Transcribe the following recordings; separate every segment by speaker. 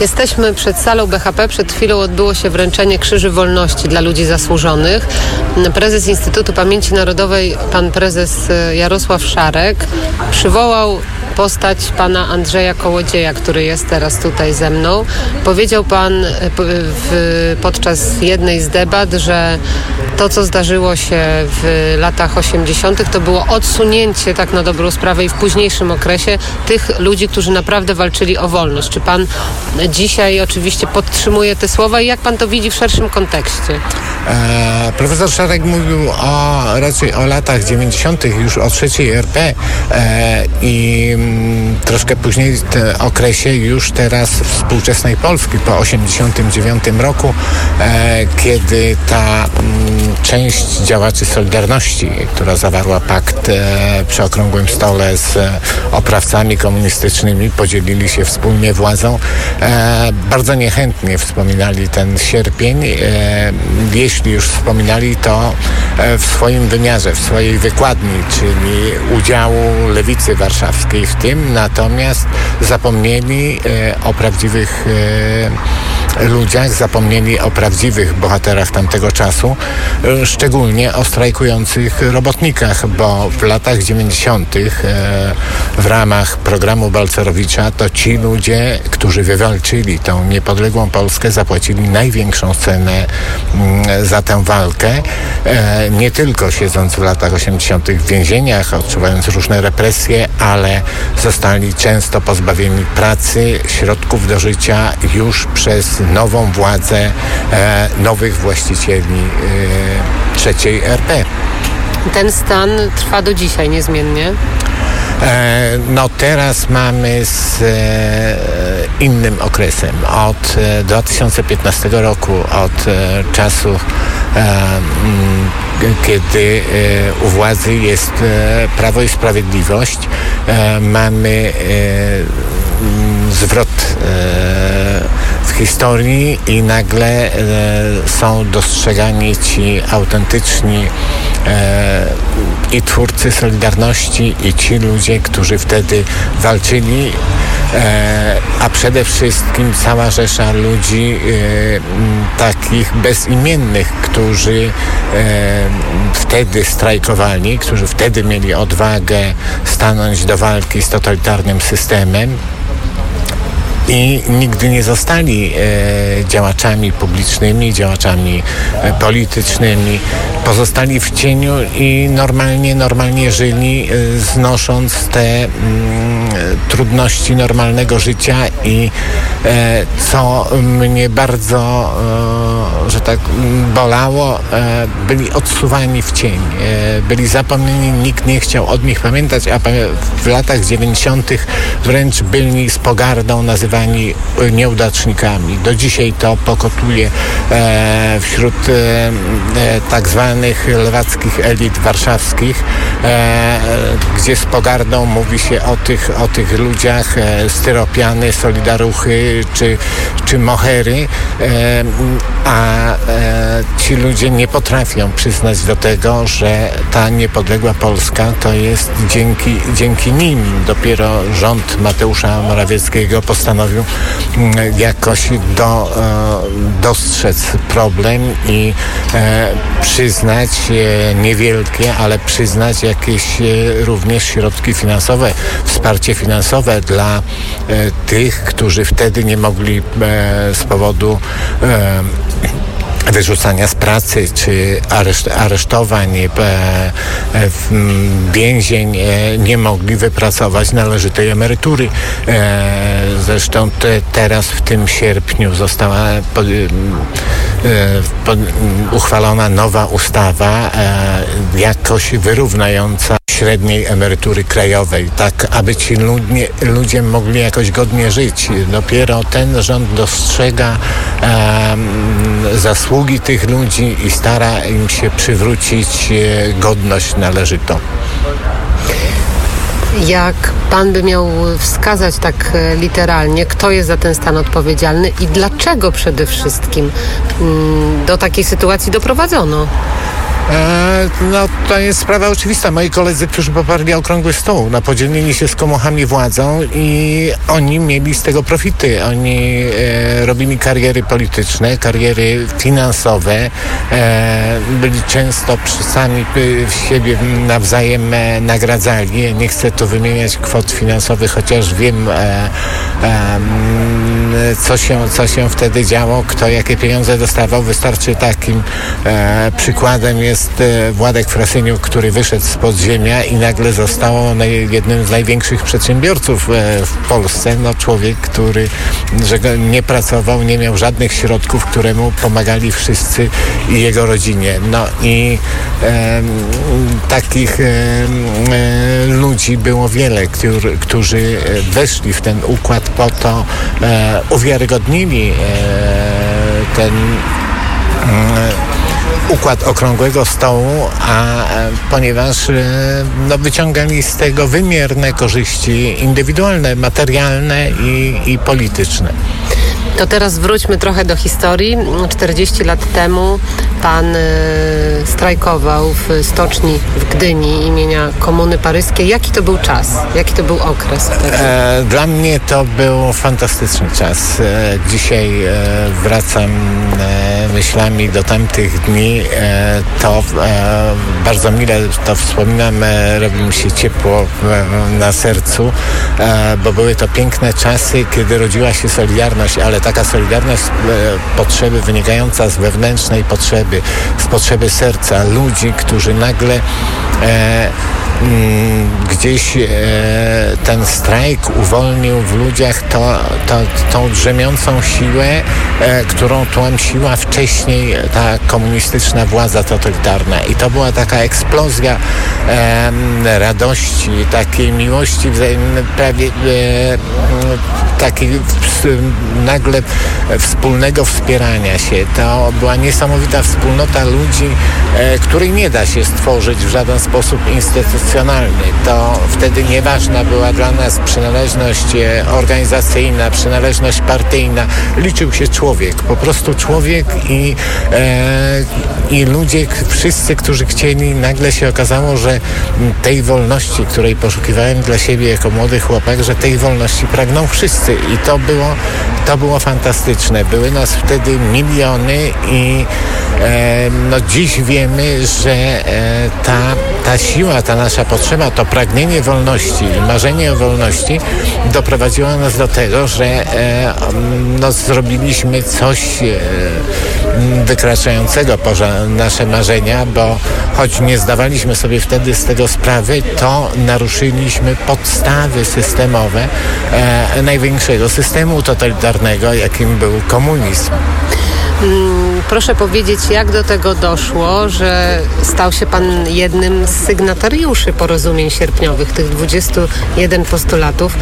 Speaker 1: Jesteśmy przed salą BHP. Przed chwilą odbyło się wręczenie Krzyży Wolności dla ludzi zasłużonych. Prezes Instytutu Pamięci Narodowej, pan prezes e, Jarosław Szarek, przywołał postać pana Andrzeja Kołodzieja, który jest teraz tutaj ze mną. Powiedział pan e, w, podczas jednej z debat, że to, co zdarzyło się w latach 80., to było odsunięcie tak na dobrą sprawę i w późniejszym okresie tych ludzi, którzy naprawdę walczyli o wolność. Czy pan dzisiaj oczywiście podtrzymuje te słowa i jak pan to widzi w szerszym kontekście?
Speaker 2: E, profesor Szarek mówił o, raczej o latach 90., już o trzeciej RP e, i troszkę później w okresie już teraz współczesnej Polski po 89 roku, e, kiedy ta mm, część działaczy Solidarności, która zawarła pakt e, przy okrągłym stole z oprawcami komunistycznymi, podzielili się wspólnie władzą, e, bardzo niechętnie wspominali ten sierpień. E, jeśli już wspominali, to e, w swoim wymiarze, w swojej wykładni, czyli udziału lewicy warszawskiej w tym, natomiast zapomnieli e, o prawdziwych ludziach, zapomnieli o prawdziwych bohaterach tamtego czasu, szczególnie o strajkujących robotnikach, bo w latach 90. w ramach programu Balcerowicza to ci ludzie, którzy wywalczyli tą niepodległą Polskę, zapłacili największą cenę mm, za tę walkę, e, nie tylko siedząc w latach 80. w więzieniach, odczuwając różne represje, ale zostali często pozbawieni pracy, środków do życia już przez nową władzę e, nowych właścicieli e, trzeciej RP.
Speaker 1: Ten stan trwa do dzisiaj niezmiennie?
Speaker 2: E, no teraz mamy z innym okresem. Od 2015 e, roku, od czasu, kiedy u władzy jest Prawo i Sprawiedliwość, mamy zwrot historii i nagle są dostrzegani ci autentyczni i twórcy Solidarności i ci ludzie, którzy wtedy walczyli, e, a przede wszystkim cała rzesza ludzi e, takich bezimiennych, którzy e, wtedy strajkowali, którzy wtedy mieli odwagę stanąć do walki z totalitarnym systemem i nigdy nie zostali e, działaczami publicznymi, działaczami e, politycznymi. Pozostali w cieniu i normalnie, normalnie żyli, e, znosząc te mm, trudności normalnego życia i co mnie bardzo, że tak bolało, byli odsuwani w cień, byli zapomnieni, nikt nie chciał od nich pamiętać, a w latach 90. wręcz byli z pogardą nazywani nazywani nieudacznikami. Do dzisiaj to pokotuje e, wśród e, e, tak zwanych lewackich elit warszawskich, e, gdzie z pogardą mówi się o tych, o tych ludziach e, styropiany, solidaruchy czy, czy mohery, e, a ci ludzie nie potrafią przyznać do tego, że ta niepodległa Polska to jest dzięki, dzięki nim dopiero rząd Mateusza Morawieckiego postanowił mm, jakoś do, e, dostrzec problem i e, przyznać e, niewielkie, ale przyznać jakieś również środki finansowe, wsparcie finansowe dla tych, którzy wtedy nie mogli z powodu wyrzucania z pracy czy areszt, aresztowań, e, e, więzień e, nie mogli wypracować należytej emerytury. Zresztą te, teraz w tym sierpniu została pod, pod, uchwalona nowa ustawa jakoś wyrównająca średniej emerytury krajowej, tak aby ci ludzie, ludzie mogli jakoś godnie żyć. Dopiero ten rząd dostrzega zasługi zasługi tych ludzi i stara im się przywrócić e, godność należytą.
Speaker 1: Jak pan by miał wskazać tak e, literalnie, kto jest za ten stan odpowiedzialny i dlaczego przede wszystkim mm, do takiej sytuacji doprowadzono?
Speaker 2: E, no to jest sprawa oczywista. Moi koledzy, którzy poparli okrągły stół, no, podzielili się z komuchami władzą i oni mieli z tego profity. Oni e, robili kariery polityczne, kariery finansowe, e, byli często sami siebie nawzajem e, nagradzali. Nie chcę tu wymieniać kwot finansowych, chociaż wiem, e, co, się, co się wtedy działo, kto jakie pieniądze dostawał. Wystarczy takim e, przykładem jest Władek Frasyniuk, który wyszedł z podziemia i nagle został jednym z największych przedsiębiorców w Polsce. No człowiek, który nie pracował, nie miał żadnych środków, któremu pomagali wszyscy i jego rodzinie. No i e, takich e, ludzi było wiele, którzy, którzy weszli w ten układ po to, e, uwiarygodnili e, ten e, układ okrągłego stołu, a e, ponieważ no, wyciągali z tego wymierne korzyści indywidualne, materialne i, i polityczne.
Speaker 1: To teraz wróćmy trochę do historii. 40 lat temu pan y, strajkował w stoczni w Gdyni imienia Komuny Paryskiej. Jaki to był czas? Jaki to był okres?
Speaker 2: E, dla mnie to był fantastyczny czas. E, dzisiaj e, wracam e, myślami do tamtych dni. E, to e, bardzo mile to wspominam. robi mi się ciepło na sercu, bo były to piękne czasy, kiedy rodziła się Solidarność, ale taka solidarność potrzeby wynikająca z wewnętrznej potrzeby z potrzeby serca ludzi, którzy nagle e, Mm, gdzieś e, ten strajk uwolnił w ludziach to, to, tą drzemiącą siłę, e, którą tłamsiła wcześniej ta komunistyczna władza totalitarna. I to była taka eksplozja e, radości, takiej miłości wzajemnej, prawie e, takiej nagle wspólnego wspierania się. To była niesamowita wspólnota ludzi, e, której nie da się stworzyć w żaden sposób instytucjonalny to wtedy nieważna była dla nas przynależność e, organizacyjna, przynależność partyjna. Liczył się człowiek, po prostu człowiek i, e, i ludzie, wszyscy, którzy chcieli, nagle się okazało, że tej wolności, której poszukiwałem dla siebie jako młody chłopak, że tej wolności pragną wszyscy i to było, to było fantastyczne. Były nas wtedy miliony i e, no dziś wiemy, że e, ta, ta siła, ta nasza potrzeba, to pragnienie wolności, marzenie o wolności doprowadziło nas do tego, że e, no, zrobiliśmy coś e, wykraczającego poza nasze marzenia, bo choć nie zdawaliśmy sobie wtedy z tego sprawy, to naruszyliśmy podstawy systemowe e, największego systemu totalitarnego, jakim był komunizm.
Speaker 1: Mm, proszę powiedzieć, jak do tego doszło, że stał się Pan jednym z sygnatariuszy porozumień sierpniowych, tych 21 postulatów,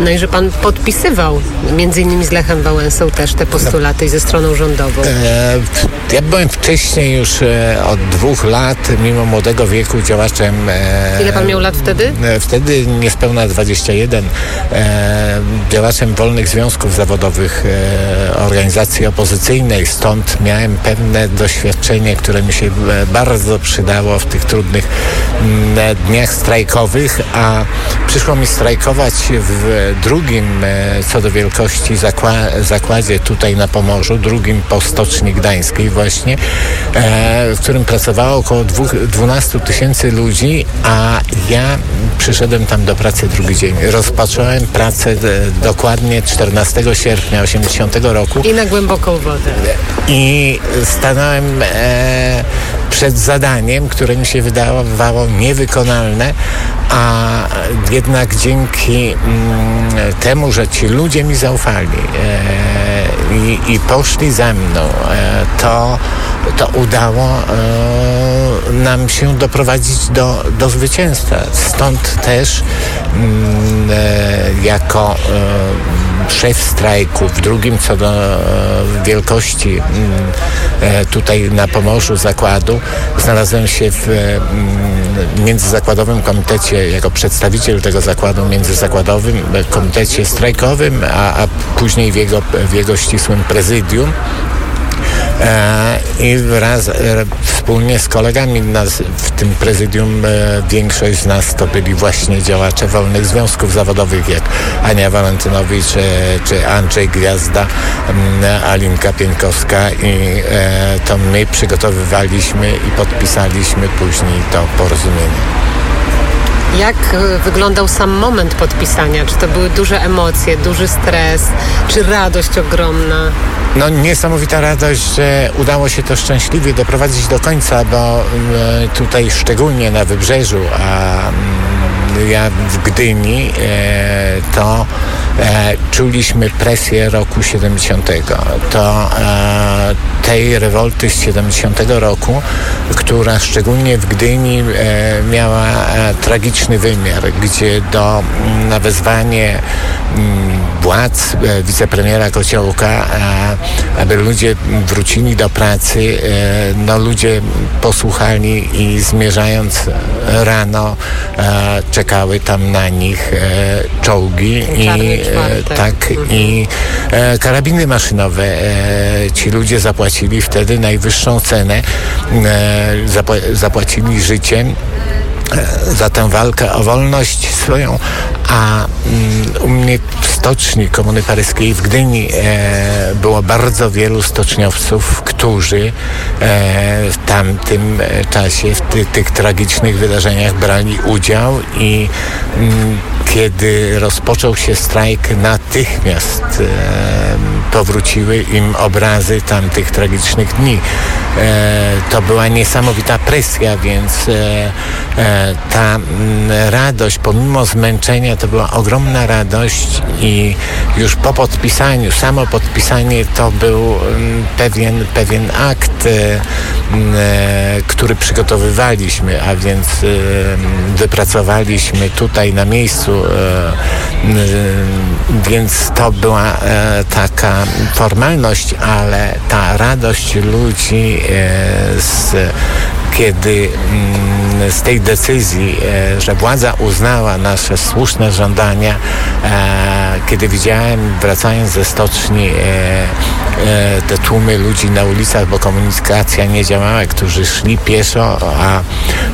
Speaker 1: no i że Pan podpisywał między innymi z Lechem Wałęsą też te postulaty i ze stroną rządową. E,
Speaker 2: ja byłem wcześniej już e, od dwóch lat, mimo młodego wieku, działaczem.
Speaker 1: E, Ile Pan miał lat wtedy?
Speaker 2: Wtedy niespełna 21. E, działaczem wolnych związków zawodowych organizacji opozycyjnej, stąd miałem pewne doświadczenie, które mi się e, bardzo przydało w tych trudnych mm, e, dniach strajkowych, a przyszło mi strajkować w drugim e, co do wielkości zakładzie tutaj na Pomorzu, drugim po Stoczni Gdańskiej właśnie, w którym pracowało około 12 tysięcy ludzi, a ja przyszedłem tam do pracy drugi dzień. Rozpocząłem pracę dokładnie 14 sierpnia 80 roku.
Speaker 1: I na głęboką wodę
Speaker 2: i stanąłem e, przed zadaniem, które mi się wydawało niewykonalne, a jednak dzięki mm, temu, że ci ludzie mi zaufali e, i, i, poszli za mną, e, to, to udało e, nam się doprowadzić do, do zwycięstwa. Stąd też mm, e, jako e, szef strajku, w drugim co do e, wielkości mm, e, tutaj na Pomorzu zakładu. Znalazłem się w mm, międzyzakładowym komitecie jako przedstawiciel tego zakładu międzyzakładowym, komitecie strajkowym, a, a później w jego, w jego ścisłym prezydium. I wraz wspólnie z kolegami nas, w tym prezydium większość z nas to byli właśnie działacze wolnych związków zawodowych jak Ania Walentynowicz czy Andrzej Gwiazda, mm, Alinka Pieńkowska i to my przygotowywaliśmy i podpisaliśmy później to porozumienie.
Speaker 1: Jak e, wyglądał sam moment podpisania? Czy to były duże emocje, duży stres, czy radość ogromna?
Speaker 2: No niesamowita radość, że udało się to szczęśliwie doprowadzić do końca, bo mm, tutaj szczególnie na wybrzeżu, a mm, ja w Gdyni, e, to e, czuliśmy presję roku 70. To e, tej rewolty z 70 roku, która szczególnie w Gdyni e, miała e, tragiczny wymiar, gdzie do, mm, na wezwanie mm, władz e, wicepremiera Kociołka, aby ludzie wrócili do pracy, no ludzie posłuchali i zmierzając rano czekały tam na nich czołgi
Speaker 1: i,
Speaker 2: tak, i karabiny maszynowe. Ci ludzie zapłacili zapłacili wtedy najwyższą cenę, e, zapłacili życiem e, za tę walkę o wolność swoją, a mm, u mnie stoczni Komuny Paryskiej w Gdyni e, było bardzo wielu stoczniowców, którzy w tamtym czasie, w ty, tych tragicznych wydarzeniach brali udział i mm, kiedy rozpoczął się strajk, natychmiast e, powróciły im obrazy tamtych tragicznych dni. E, to była niesamowita presja, więc e, e ta mm, radość, pomimo zmęczenia, to była ogromna radość i już po podpisaniu, samo podpisanie to był mm, pewien, pewien akt, e, m, e, który przygotowywaliśmy, a więc wypracowaliśmy tutaj na miejscu E, więc to była e, taka formalność, ale ta radość ludzi e, z kiedy mm, z tej decyzji, że władza uznała nasze słuszne żądania, kiedy widziałem wracając ze stoczni te tłumy ludzi na ulicach, bo komunikacja nie działała, którzy szli pieszo, a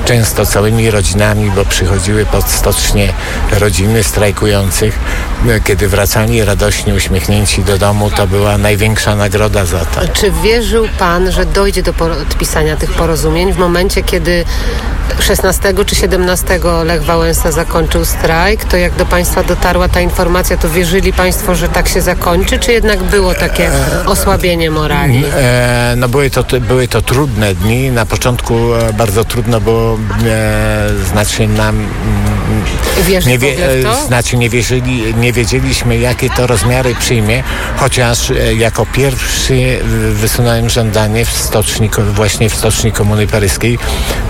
Speaker 2: często całymi rodzinami, bo przychodziły pod stocznie rodziny strajkujących. Kiedy wracali radośnie uśmiechnięci do domu, to była największa nagroda za to.
Speaker 1: Czy wierzył Pan, że dojdzie do podpisania tych porozumień w momencie, kiedy 16 czy 17 Lech Wałęsa zakończył strajk, to jak do Państwa dotarła ta informacja, to wierzyli Państwo, że tak się zakończy, czy jednak było takie osłabienie morali?
Speaker 2: E, no były to, były to trudne dni. Na początku e, bardzo trudno było e, znaczy nam
Speaker 1: Wierzyć nie, wie,
Speaker 2: znaczy nie, wierzyli, nie wiedzieliśmy, jakie to rozmiary przyjmie, chociaż e, jako pierwszy wysunąłem żądanie w stoczni, właśnie w stoczni Komuny Paryskiej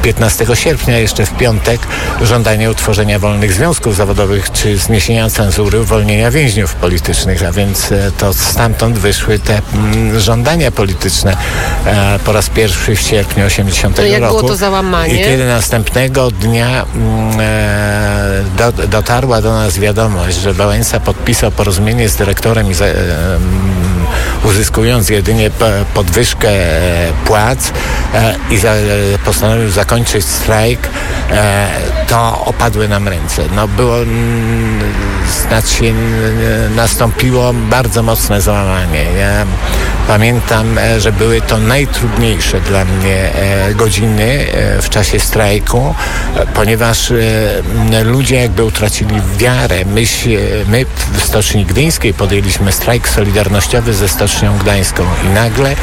Speaker 2: 15 sierpnia, jeszcze w piątek, żądanie utworzenia wolnych związków zawodowych, czy zniesienia cenzury, uwolnienia więźniów politycznych, a więc e, to stamtąd wyszły te mm, żądania polityczne e, po raz pierwszy w sierpniu 80
Speaker 1: no
Speaker 2: jak
Speaker 1: roku. było to załamanie?
Speaker 2: I kiedy następnego dnia mm, do, dotarła do nas wiadomość, że Wałęsa podpisał porozumienie z dyrektorem za, uzyskując jedynie podwyżkę e, płac e, i za, postanowił zakończyć strajk, e, to opadły nam ręce. No było, znaczy nastąpiło bardzo mocne załamanie. Ja pamiętam, że były to najtrudniejsze dla mnie godziny w czasie strajku, ponieważ ludzie jakby utracili wiarę. My, my w Stoczni Gdyńskiej podjęliśmy strajk solidarnościowy ze Stocznią Gdańską. I nagle e,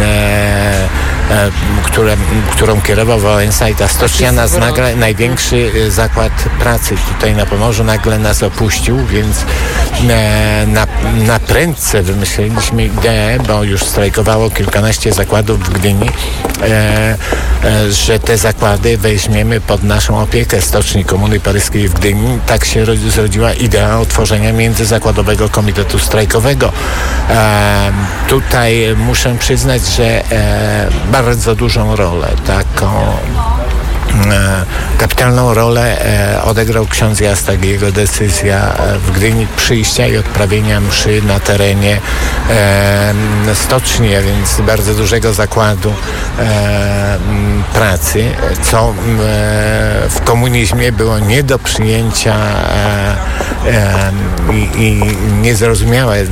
Speaker 2: e, które, którą kierował Wałęsa i ta stocznia nas nagle, największy e, zakład pracy tutaj na Pomorzu nagle nas opuścił, więc na, na prędce wymyśliliśmy ideę, bo już strajkowało kilkanaście zakładów w Gdyni, e, e, że te zakłady weźmiemy pod naszą opiekę Stoczni Komuny Paryskiej w Gdyni. Tak się zrodziła idea utworzenia międzyzakładowego komitetu strajkowego. E, tutaj muszę przyznać, że bardzo dużą rolę taką kapitalną rolę odegrał ksiądz Jastak i jego decyzja w Gdyni przyjścia i odprawienia mszy na terenie stoczni, a więc bardzo dużego zakładu pracy, co w komunizmie było nie do przyjęcia i, i niezrozumiałe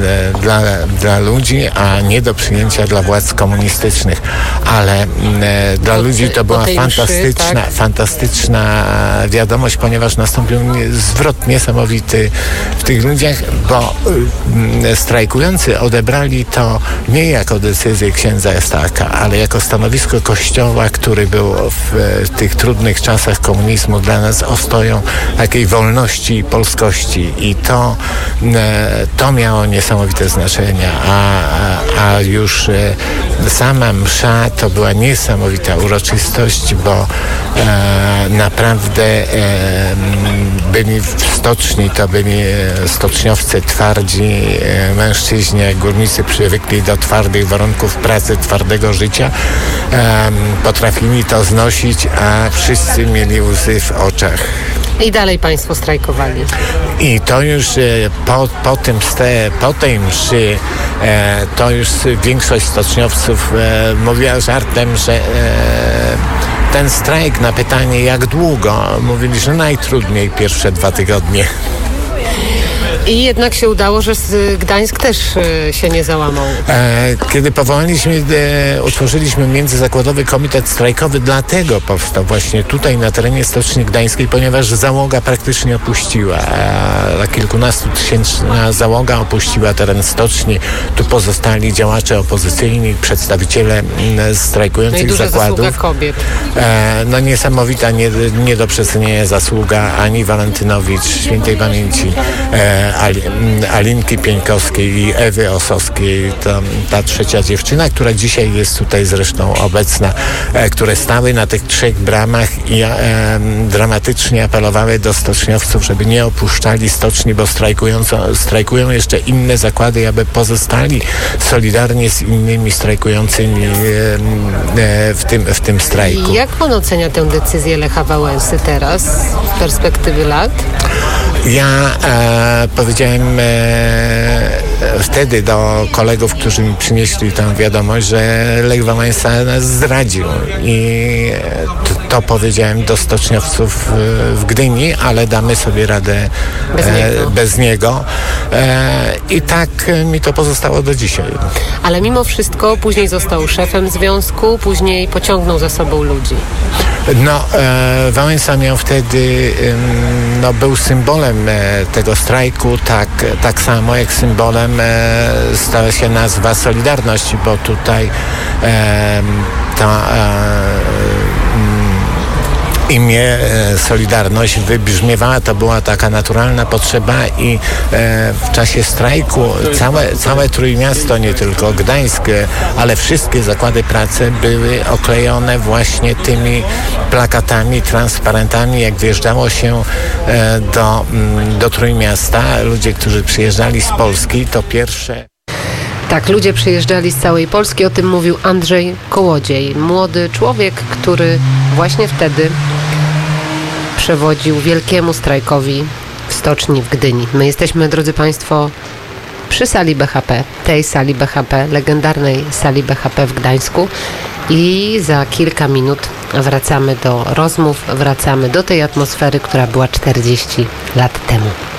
Speaker 2: dla, dla ludzi, a nie do przyjęcia dla władz komunistycznych. Ale dla ludzi to była fantastyczna, mszy, fantastyczna wiadomość, ponieważ nastąpił zwrot niesamowity w tych ludziach, bo strajkujący odebrali to nie jako decyzję księdza Estaka, ale jako stanowisko Kościoła, który był w tych trudnych czasach komunizmu dla nas ostoją takiej wolności i polskości. I to, to miało niesamowite znaczenie, a, a już e, sama msza to była niesamowita uroczystość, bo e, naprawdę e, byli w stoczni, to byli stoczniowcy twardzi, mężczyźni, górnicy przywykli do twardych warunków pracy, twardego życia, potrafili to znosić, a wszyscy mieli łzy w oczach.
Speaker 1: I dalej Państwo strajkowali.
Speaker 2: I to już e, po, po, tym, po tej mszy e, to już większość stoczniowców e, mówiła żartem, że ten strajk na pytanie jak długo, mówili, że najtrudniej pierwsze dwa tygodnie.
Speaker 1: I jednak się udało, że Gdańsk też e, się nie załamał.
Speaker 2: E, kiedy powołaliśmy, e, utworzyliśmy międzyzakładowy komitet strajkowy, dlatego powstał właśnie tutaj na terenie Stoczni Gdańskiej, ponieważ załoga praktycznie opuściła. Kilkunastu tysięczna załoga opuściła teren stoczni. Tu pozostali działacze opozycyjni, przedstawiciele strajkujących no zakładów.
Speaker 1: kobiet.
Speaker 2: No niesamowita, nie, nie do przecenienia zasługa Ani Walentynowicz, świętej pamięci, Alinki Pieńkowskiej i Ewy Osowskiej, to, ta trzecia dziewczyna, która dzisiaj jest tutaj zresztą obecna, e, które stały na tych trzech bramach i e, dramatycznie apelowały do stoczniowców, żeby nie opuszczali stoczni, bo strajkują jeszcze inne zakłady, aby pozostali solidarnie z innymi strajkującymi e, w, tym, w tym strajku.
Speaker 1: I jak pan ocenia tę decyzję Lecha Wałęsy teraz z perspektywy lat?
Speaker 2: Ja e, powiedziałem e, wtedy do kolegów, którzy mi przynieśli tę wiadomość, że Lech Wałęsa nas zdradził i to, to powiedziałem do stoczniowców w Gdyni, ale damy sobie radę
Speaker 1: bez e, niego.
Speaker 2: Bez niego. E, I tak mi to pozostało do dzisiaj.
Speaker 1: Ale mimo wszystko później został szefem związku, później pociągnął za sobą ludzi.
Speaker 2: No, e, Wałęsa miał wtedy, no, był symbolem e, tego strajku, tak, tak samo jak symbolem e, stała się nazwa Solidarności, bo tutaj e, ta imię e, Solidarność wybrzmiewała, to była taka naturalna potrzeba i e, w czasie strajku całe, całe Trójmiasto, nie tylko Gdańsk, e, ale wszystkie zakłady pracy były oklejone właśnie tymi plakatami, transparentami, jak wjeżdżało się do, mm, do Trójmiasta. Ludzie, którzy przyjeżdżali z Polski, to pierwsze
Speaker 1: tak, ludzie przyjeżdżali z całej Polski, o tym mówił Andrzej Kołodziej, młody człowiek, który właśnie wtedy przewodził wielkiemu strajkowi w stoczni w Gdyni. My jesteśmy, drodzy Państwo, przy sali BHP, tej sali BHP, legendarnej sali BHP w Gdańsku i za kilka minut wracamy do rozmów, wracamy do tej atmosfery, która była 40 lat temu.